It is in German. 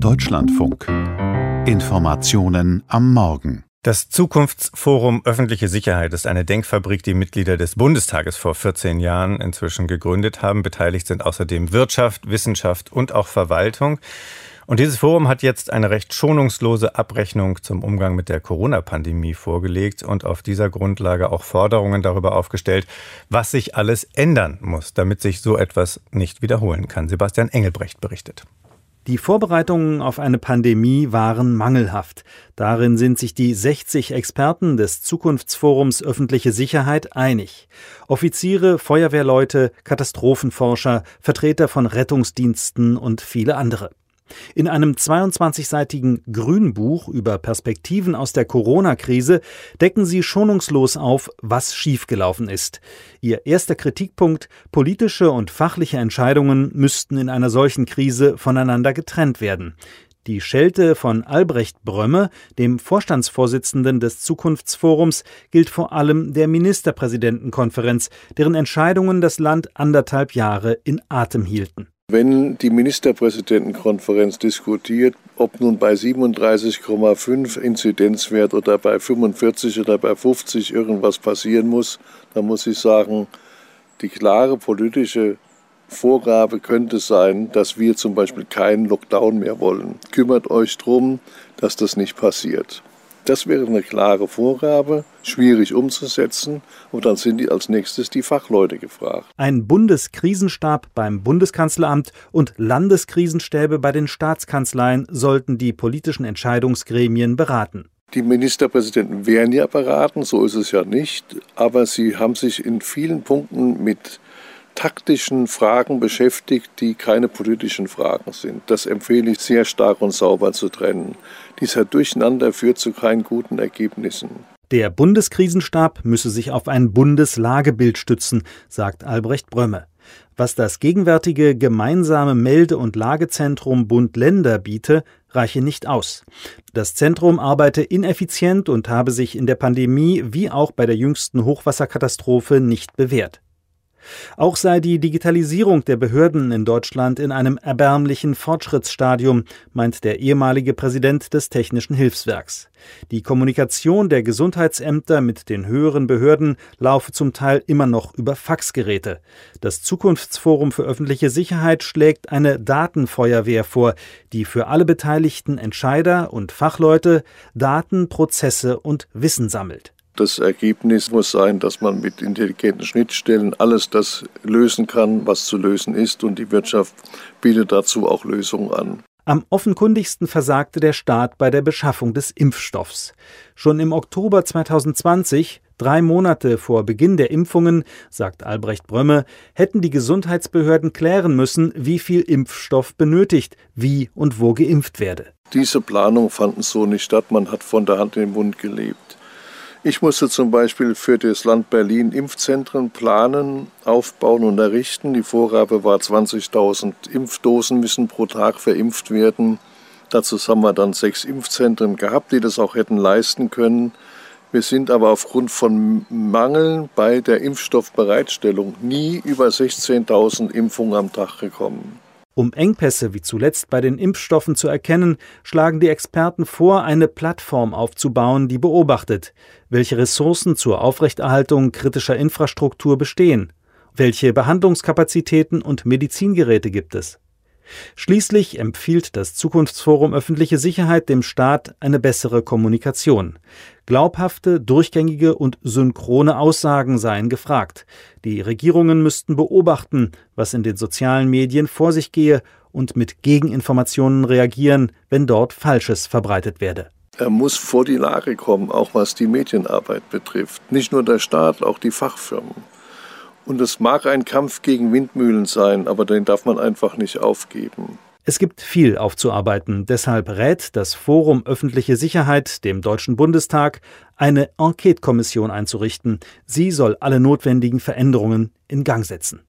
Deutschlandfunk. Informationen am Morgen. Das Zukunftsforum Öffentliche Sicherheit ist eine Denkfabrik, die Mitglieder des Bundestages vor 14 Jahren inzwischen gegründet haben. Beteiligt sind außerdem Wirtschaft, Wissenschaft und auch Verwaltung. Und dieses Forum hat jetzt eine recht schonungslose Abrechnung zum Umgang mit der Corona-Pandemie vorgelegt und auf dieser Grundlage auch Forderungen darüber aufgestellt, was sich alles ändern muss, damit sich so etwas nicht wiederholen kann. Sebastian Engelbrecht berichtet. Die Vorbereitungen auf eine Pandemie waren mangelhaft. Darin sind sich die 60 Experten des Zukunftsforums öffentliche Sicherheit einig. Offiziere, Feuerwehrleute, Katastrophenforscher, Vertreter von Rettungsdiensten und viele andere. In einem 22-seitigen Grünbuch über Perspektiven aus der Corona-Krise decken sie schonungslos auf, was schiefgelaufen ist. Ihr erster Kritikpunkt, politische und fachliche Entscheidungen müssten in einer solchen Krise voneinander getrennt werden. Die Schelte von Albrecht Brömme, dem Vorstandsvorsitzenden des Zukunftsforums, gilt vor allem der Ministerpräsidentenkonferenz, deren Entscheidungen das Land anderthalb Jahre in Atem hielten. Wenn die Ministerpräsidentenkonferenz diskutiert, ob nun bei 37,5 Inzidenzwert oder bei 45 oder bei 50 irgendwas passieren muss, dann muss ich sagen, die klare politische Vorgabe könnte sein, dass wir zum Beispiel keinen Lockdown mehr wollen. Kümmert euch darum, dass das nicht passiert. Das wäre eine klare Vorgabe, schwierig umzusetzen. Und dann sind die als nächstes die Fachleute gefragt. Ein Bundeskrisenstab beim Bundeskanzleramt und Landeskrisenstäbe bei den Staatskanzleien sollten die politischen Entscheidungsgremien beraten. Die Ministerpräsidenten werden ja beraten, so ist es ja nicht, aber sie haben sich in vielen Punkten mit taktischen Fragen beschäftigt, die keine politischen Fragen sind. Das empfehle ich sehr stark und sauber zu trennen. Dieser Durcheinander führt zu keinen guten Ergebnissen. Der Bundeskrisenstab müsse sich auf ein Bundeslagebild stützen, sagt Albrecht Brömme. Was das gegenwärtige gemeinsame Melde- und Lagezentrum Bund-Länder biete, reiche nicht aus. Das Zentrum arbeite ineffizient und habe sich in der Pandemie wie auch bei der jüngsten Hochwasserkatastrophe nicht bewährt. Auch sei die Digitalisierung der Behörden in Deutschland in einem erbärmlichen Fortschrittsstadium, meint der ehemalige Präsident des Technischen Hilfswerks. Die Kommunikation der Gesundheitsämter mit den höheren Behörden laufe zum Teil immer noch über Faxgeräte. Das Zukunftsforum für öffentliche Sicherheit schlägt eine Datenfeuerwehr vor, die für alle beteiligten Entscheider und Fachleute Daten, Prozesse und Wissen sammelt. Das Ergebnis muss sein, dass man mit intelligenten Schnittstellen alles das lösen kann, was zu lösen ist, und die Wirtschaft bietet dazu auch Lösungen an. Am offenkundigsten versagte der Staat bei der Beschaffung des Impfstoffs. Schon im Oktober 2020, drei Monate vor Beginn der Impfungen, sagt Albrecht Brömme, hätten die Gesundheitsbehörden klären müssen, wie viel Impfstoff benötigt, wie und wo geimpft werde. Diese Planungen fanden so nicht statt, man hat von der Hand in den Mund gelebt. Ich musste zum Beispiel für das Land Berlin Impfzentren planen, aufbauen und errichten. Die Vorgabe war 20.000 Impfdosen müssen pro Tag verimpft werden. Dazu haben wir dann sechs Impfzentren gehabt, die das auch hätten leisten können. Wir sind aber aufgrund von Mangeln bei der Impfstoffbereitstellung nie über 16.000 Impfungen am Tag gekommen. Um Engpässe wie zuletzt bei den Impfstoffen zu erkennen, schlagen die Experten vor, eine Plattform aufzubauen, die beobachtet, welche Ressourcen zur Aufrechterhaltung kritischer Infrastruktur bestehen, welche Behandlungskapazitäten und Medizingeräte gibt es. Schließlich empfiehlt das Zukunftsforum öffentliche Sicherheit dem Staat eine bessere Kommunikation. Glaubhafte, durchgängige und synchrone Aussagen seien gefragt. Die Regierungen müssten beobachten, was in den sozialen Medien vor sich gehe und mit Gegeninformationen reagieren, wenn dort Falsches verbreitet werde. Er muss vor die Lage kommen, auch was die Medienarbeit betrifft. Nicht nur der Staat, auch die Fachfirmen. Und es mag ein Kampf gegen Windmühlen sein, aber den darf man einfach nicht aufgeben. Es gibt viel aufzuarbeiten. Deshalb rät das Forum Öffentliche Sicherheit dem Deutschen Bundestag, eine Enquete-Kommission einzurichten. Sie soll alle notwendigen Veränderungen in Gang setzen.